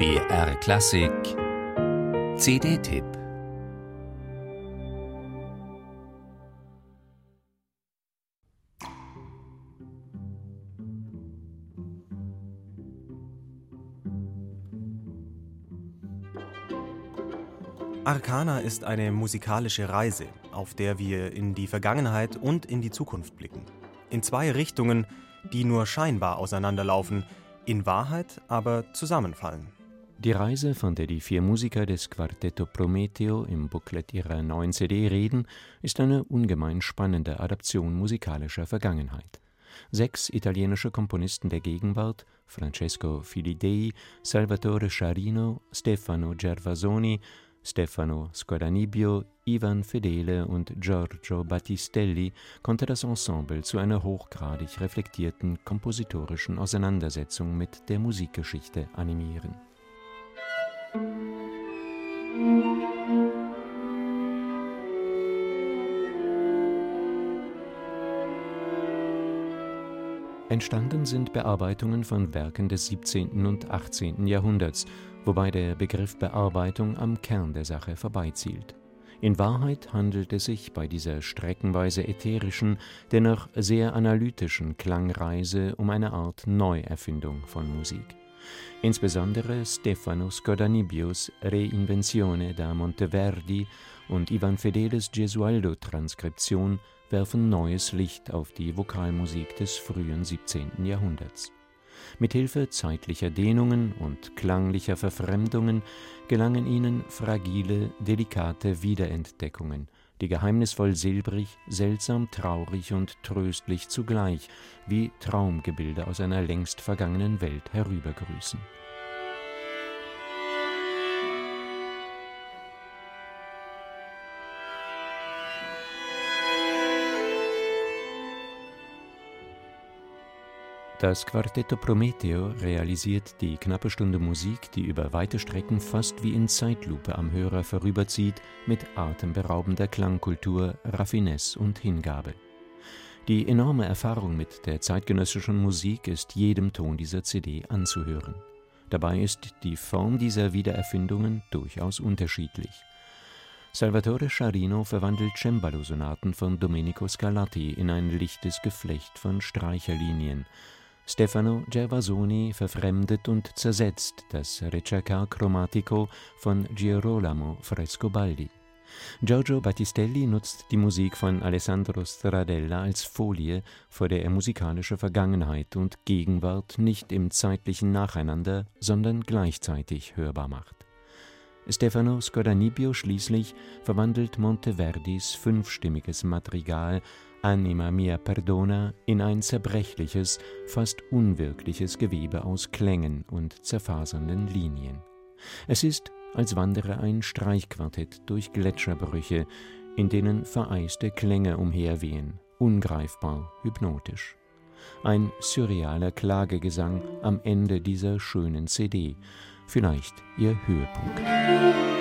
BR Klassik CD-Tipp Arcana ist eine musikalische Reise, auf der wir in die Vergangenheit und in die Zukunft blicken. In zwei Richtungen, die nur scheinbar auseinanderlaufen, in Wahrheit aber zusammenfallen. Die Reise, von der die vier Musiker des Quartetto Prometeo im Booklet ihrer neuen CD reden, ist eine ungemein spannende Adaption musikalischer Vergangenheit. Sechs italienische Komponisten der Gegenwart, Francesco Filidei, Salvatore Scharino, Stefano Gervasoni, Stefano Scodanibio, Ivan Fedele und Giorgio Battistelli konnte das Ensemble zu einer hochgradig reflektierten kompositorischen Auseinandersetzung mit der Musikgeschichte animieren. Entstanden sind Bearbeitungen von Werken des 17. und 18. Jahrhunderts, wobei der Begriff Bearbeitung am Kern der Sache vorbeizielt. In Wahrheit handelt es sich bei dieser streckenweise ätherischen, dennoch sehr analytischen Klangreise um eine Art Neuerfindung von Musik. Insbesondere Stefano Scodanibios Reinvenzione da Monteverdi und Ivan Fedeles Gesualdo-Transkription werfen neues Licht auf die Vokalmusik des frühen 17. Jahrhunderts. Mit Hilfe zeitlicher Dehnungen und klanglicher Verfremdungen gelangen ihnen fragile, delikate Wiederentdeckungen, die geheimnisvoll silbrig, seltsam traurig und tröstlich zugleich wie Traumgebilde aus einer längst vergangenen Welt herübergrüßen Das Quartetto Prometeo realisiert die knappe Stunde Musik, die über weite Strecken fast wie in Zeitlupe am Hörer vorüberzieht, mit atemberaubender Klangkultur, Raffinesse und Hingabe. Die enorme Erfahrung mit der zeitgenössischen Musik ist jedem Ton dieser CD anzuhören. Dabei ist die Form dieser Wiedererfindungen durchaus unterschiedlich. Salvatore Scharino verwandelt Cembalo-Sonaten von Domenico Scarlatti in ein lichtes Geflecht von Streicherlinien, Stefano Gervasoni verfremdet und zersetzt das Ricercar Chromatico von Girolamo Frescobaldi. Giorgio Battistelli nutzt die Musik von Alessandro Stradella als Folie, vor der er musikalische Vergangenheit und Gegenwart nicht im zeitlichen Nacheinander, sondern gleichzeitig hörbar macht. Stefano Scodanibio schließlich verwandelt Monteverdis fünfstimmiges Madrigal Anima mia perdona in ein zerbrechliches, fast unwirkliches Gewebe aus Klängen und zerfasernden Linien. Es ist, als wandere ein Streichquartett durch Gletscherbrüche, in denen vereiste Klänge umherwehen, ungreifbar, hypnotisch. Ein surrealer Klagegesang am Ende dieser schönen CD, vielleicht ihr Höhepunkt.